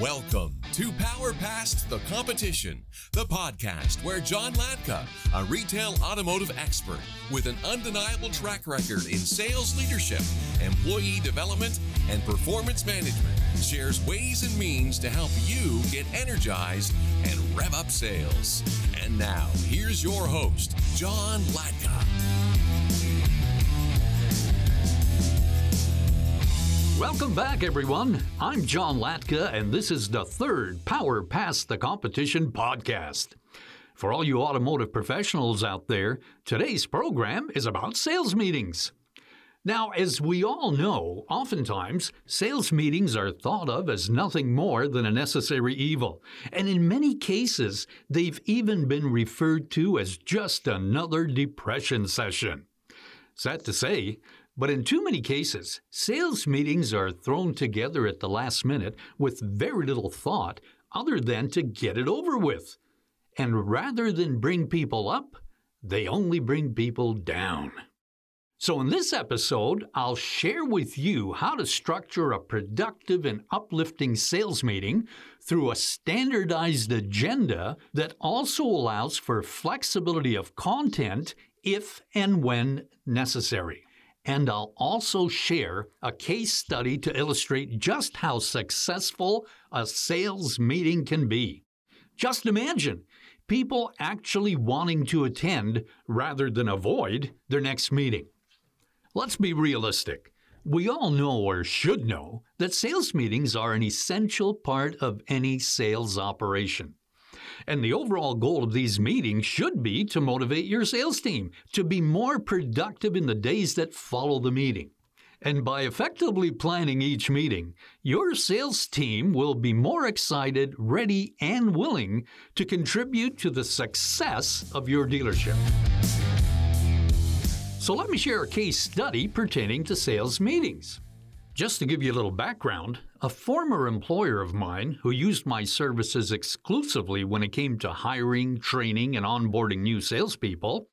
Welcome to Power Past the Competition, the podcast where John Latka, a retail automotive expert with an undeniable track record in sales leadership, employee development, and performance management, shares ways and means to help you get energized and rev up sales. And now, here's your host, John Latka. Welcome back, everyone. I'm John Latka, and this is the third Power Past the Competition podcast. For all you automotive professionals out there, today's program is about sales meetings. Now, as we all know, oftentimes sales meetings are thought of as nothing more than a necessary evil, and in many cases, they've even been referred to as just another depression session. Sad to say, but in too many cases, sales meetings are thrown together at the last minute with very little thought other than to get it over with. And rather than bring people up, they only bring people down. So, in this episode, I'll share with you how to structure a productive and uplifting sales meeting through a standardized agenda that also allows for flexibility of content if and when necessary and I'll also share a case study to illustrate just how successful a sales meeting can be. Just imagine people actually wanting to attend rather than avoid their next meeting. Let's be realistic. We all know or should know that sales meetings are an essential part of any sales operation. And the overall goal of these meetings should be to motivate your sales team to be more productive in the days that follow the meeting. And by effectively planning each meeting, your sales team will be more excited, ready, and willing to contribute to the success of your dealership. So let me share a case study pertaining to sales meetings. Just to give you a little background, a former employer of mine who used my services exclusively when it came to hiring, training, and onboarding new salespeople,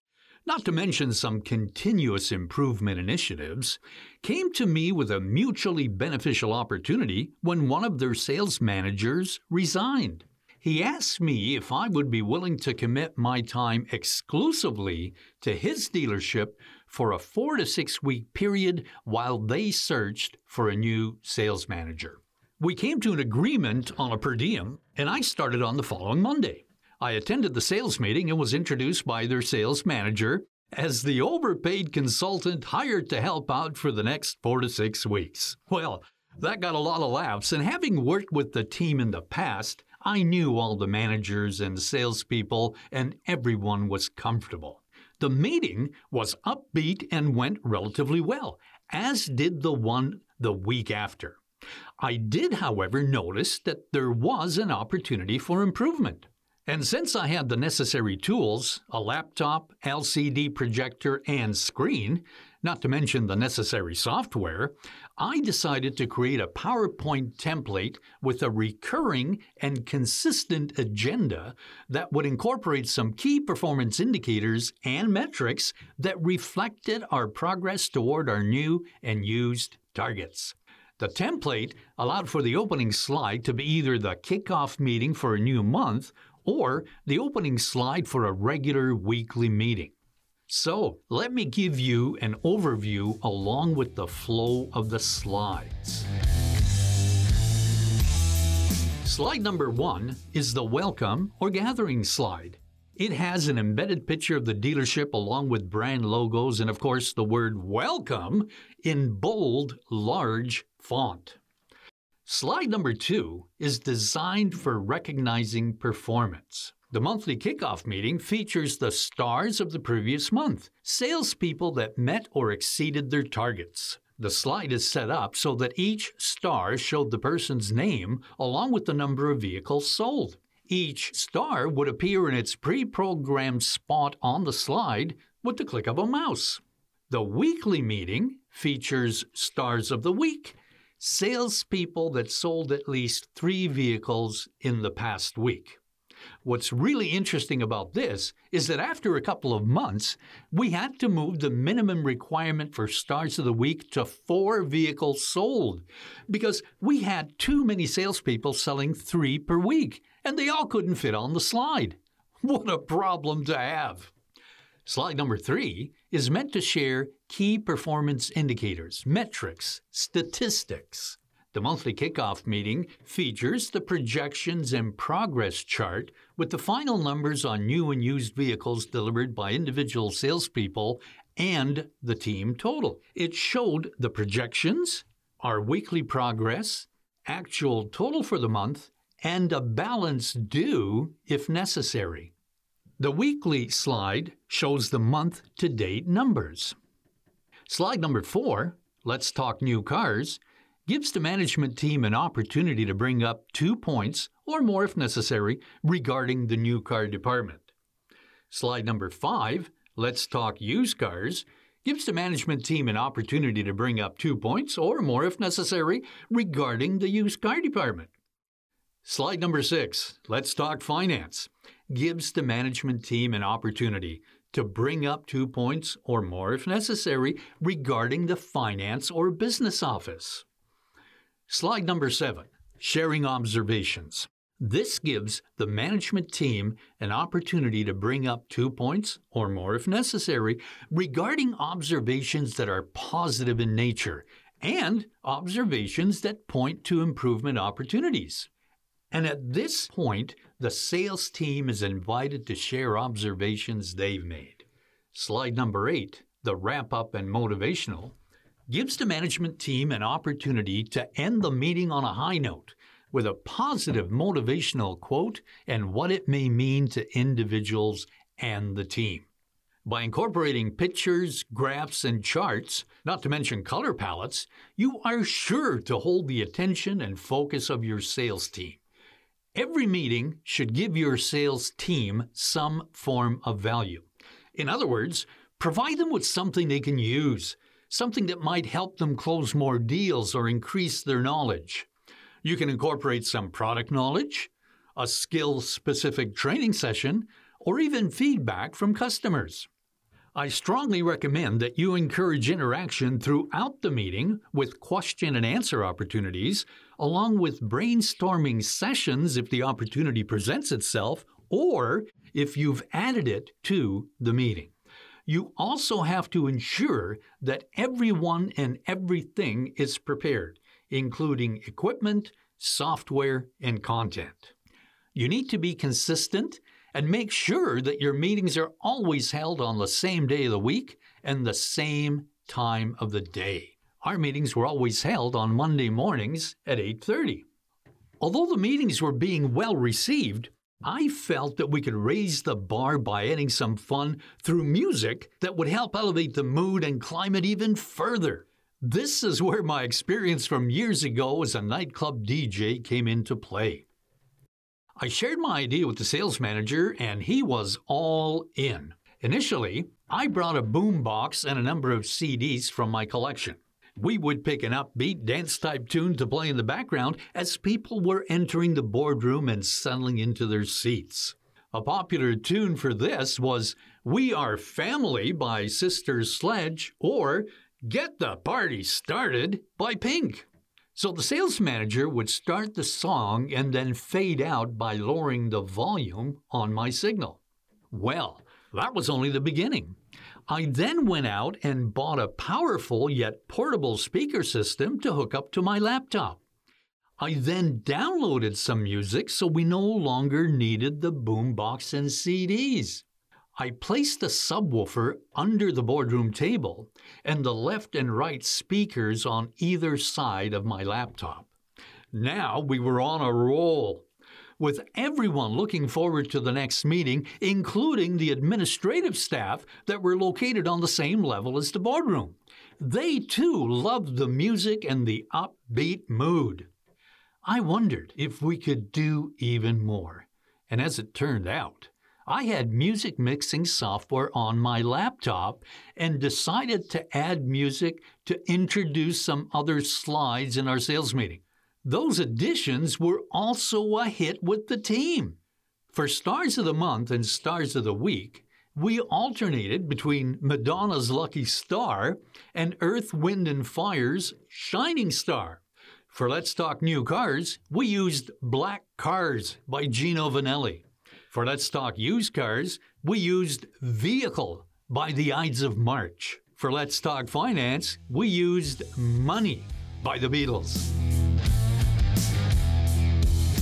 not to mention some continuous improvement initiatives, came to me with a mutually beneficial opportunity when one of their sales managers resigned. He asked me if I would be willing to commit my time exclusively to his dealership for a four to six week period while they searched for a new sales manager. We came to an agreement on a per diem, and I started on the following Monday. I attended the sales meeting and was introduced by their sales manager as the overpaid consultant hired to help out for the next four to six weeks. Well, that got a lot of laughs, and having worked with the team in the past, I knew all the managers and salespeople, and everyone was comfortable. The meeting was upbeat and went relatively well, as did the one the week after. I did, however, notice that there was an opportunity for improvement. And since I had the necessary tools a laptop, LCD projector, and screen not to mention the necessary software, I decided to create a PowerPoint template with a recurring and consistent agenda that would incorporate some key performance indicators and metrics that reflected our progress toward our new and used targets. The template allowed for the opening slide to be either the kickoff meeting for a new month or the opening slide for a regular weekly meeting. So, let me give you an overview along with the flow of the slides. Slide number one is the welcome or gathering slide. It has an embedded picture of the dealership along with brand logos and, of course, the word welcome in bold, large font. Slide number two is designed for recognizing performance. The monthly kickoff meeting features the stars of the previous month, salespeople that met or exceeded their targets. The slide is set up so that each star showed the person's name along with the number of vehicles sold. Each star would appear in its pre programmed spot on the slide with the click of a mouse. The weekly meeting features stars of the week, salespeople that sold at least three vehicles in the past week. What's really interesting about this is that after a couple of months, we had to move the minimum requirement for stars of the week to four vehicles sold because we had too many salespeople selling three per week, and they all couldn't fit on the slide. What a problem to have! Slide number three is meant to share key performance indicators, metrics, statistics. The monthly kickoff meeting features the projections and progress chart with the final numbers on new and used vehicles delivered by individual salespeople and the team total. It showed the projections, our weekly progress, actual total for the month, and a balance due if necessary. The weekly slide shows the month to date numbers. Slide number four, Let's Talk New Cars, gives the management team an opportunity to bring up two points or more if necessary regarding the new car department. Slide number five, Let's Talk Used Cars, gives the management team an opportunity to bring up two points or more if necessary regarding the used car department. Slide number six, Let's Talk Finance, gives the management team an opportunity to bring up two points or more if necessary regarding the finance or business office. Slide number seven sharing observations. This gives the management team an opportunity to bring up two points or more if necessary regarding observations that are positive in nature and observations that point to improvement opportunities. And at this point, the sales team is invited to share observations they've made. Slide number eight, the wrap up and motivational gives the management team an opportunity to end the meeting on a high note with a positive motivational quote and what it may mean to individuals and the team. By incorporating pictures, graphs, and charts, not to mention color palettes, you are sure to hold the attention and focus of your sales team. Every meeting should give your sales team some form of value. In other words, provide them with something they can use something that might help them close more deals or increase their knowledge. You can incorporate some product knowledge, a skill specific training session, or even feedback from customers. I strongly recommend that you encourage interaction throughout the meeting with question and answer opportunities, along with brainstorming sessions if the opportunity presents itself, or if you've added it to the meeting you also have to ensure that everyone and everything is prepared, including equipment, software, and content. You need to be consistent and make sure that your meetings are always held on the same day of the week and the same time of the day. Our meetings were always held on Monday mornings at 8:30. Although the meetings were being well received, I felt that we could raise the bar by adding some fun through music that would help elevate the mood and climate even further. This is where my experience from years ago as a nightclub DJ came into play. I shared my idea with the sales manager, and he was all in. Initially, I brought a boombox and a number of CDs from my collection we would pick an upbeat dance type tune to play in the background as people were entering the boardroom and settling into their seats. A popular tune for this was We Are Family by Sister Sledge or Get the Party Started by Pink. So the sales manager would start the song and then fade out by lowering the volume on my signal. Well, that was only the beginning. I then went out and bought a powerful yet portable speaker system to hook up to my laptop. I then downloaded some music so we no longer needed the boombox and CDs. I placed the subwoofer under the boardroom table and the left and right speakers on either side of my laptop. Now we were on a roll with everyone looking forward to the next meeting, including the administrative staff that were located on the same level as the boardroom. They too loved the music and the upbeat mood. I wondered if we could do even more. And as it turned out, I had music mixing software on my laptop and decided to add music to introduce some other slides in our sales meeting. Those additions were also a hit with the team. For Stars of the Month and Stars of the Week, we alternated between Madonna's Lucky Star and Earth, Wind, and Fire's Shining Star. For Let's Talk New Cars, we used Black Cars by Gino Vannelli. For Let's Talk Used Cars, we used Vehicle by the Ides of March. For Let's Talk Finance, we used Money by the Beatles.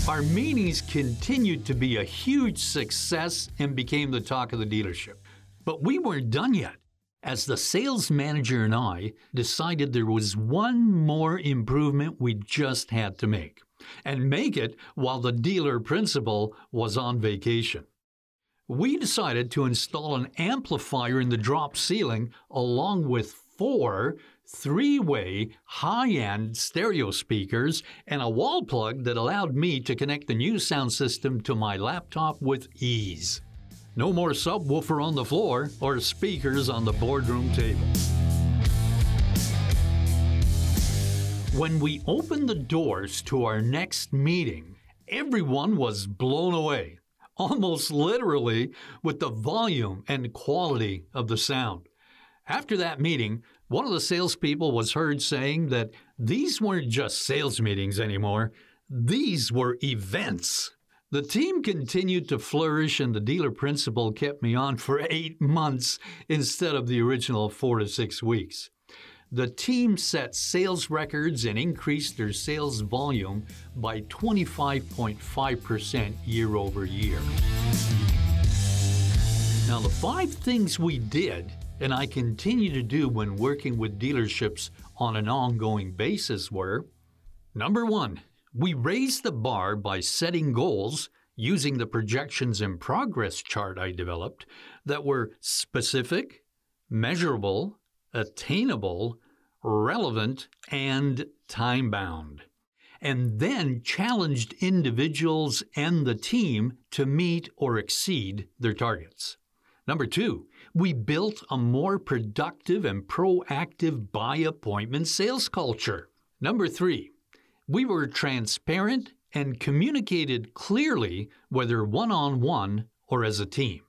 Our meetings continued to be a huge success and became the talk of the dealership. But we weren't done yet, as the sales manager and I decided there was one more improvement we just had to make, and make it while the dealer principal was on vacation. We decided to install an amplifier in the drop ceiling along with four three way, high end stereo speakers, and a wall plug that allowed me to connect the new sound system to my laptop with ease. No more subwoofer on the floor or speakers on the boardroom table. When we opened the doors to our next meeting, everyone was blown away, almost literally, with the volume and quality of the sound. After that meeting, one of the salespeople was heard saying that these weren't just sales meetings anymore, these were events. The team continued to flourish, and the dealer principal kept me on for eight months instead of the original four to six weeks. The team set sales records and increased their sales volume by 25.5% year over year. Now, the five things we did and I continue to do when working with dealerships on an ongoing basis were number one, we raised the bar by setting goals using the projections and progress chart I developed that were specific, measurable, attainable, relevant, and time bound. And then challenged individuals and the team to meet or exceed their targets. Number two, we built a more productive and proactive by appointment sales culture. Number three, we were transparent and communicated clearly, whether one on one or as a team.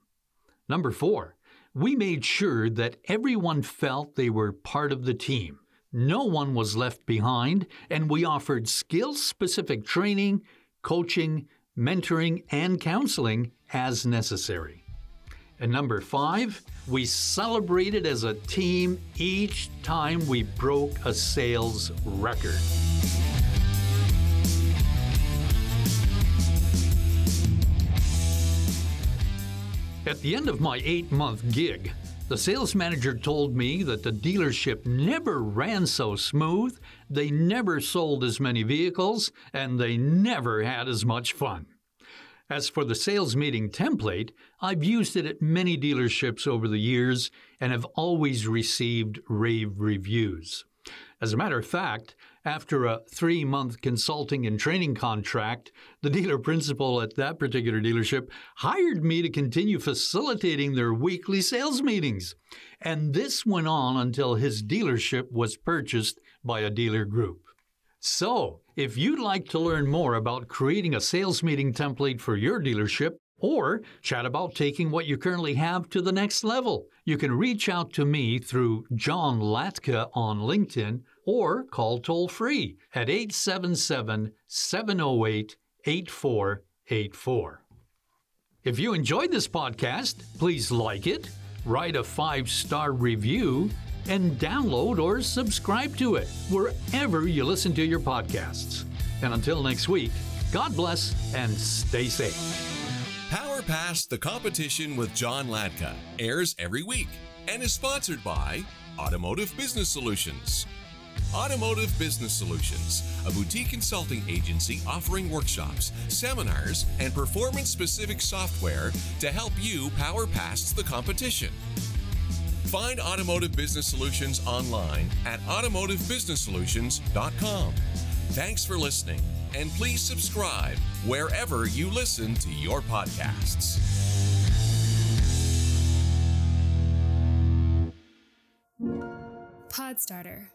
Number four, we made sure that everyone felt they were part of the team. No one was left behind, and we offered skill specific training, coaching, mentoring, and counseling as necessary. And number five, we celebrated as a team each time we broke a sales record. At the end of my eight month gig, the sales manager told me that the dealership never ran so smooth, they never sold as many vehicles, and they never had as much fun. As for the sales meeting template, I've used it at many dealerships over the years and have always received rave reviews. As a matter of fact, after a three month consulting and training contract, the dealer principal at that particular dealership hired me to continue facilitating their weekly sales meetings. And this went on until his dealership was purchased by a dealer group. So, if you'd like to learn more about creating a sales meeting template for your dealership, or chat about taking what you currently have to the next level, you can reach out to me through John Latka on LinkedIn or call toll free at 877 708 8484. If you enjoyed this podcast, please like it, write a five star review, and download or subscribe to it wherever you listen to your podcasts. And until next week, God bless and stay safe. Power Past the Competition with John Latka airs every week and is sponsored by Automotive Business Solutions. Automotive Business Solutions, a boutique consulting agency offering workshops, seminars, and performance specific software to help you power past the competition. Find Automotive Business Solutions online at automotivebusinesssolutions.com. Thanks for listening, and please subscribe wherever you listen to your podcasts. Podstarter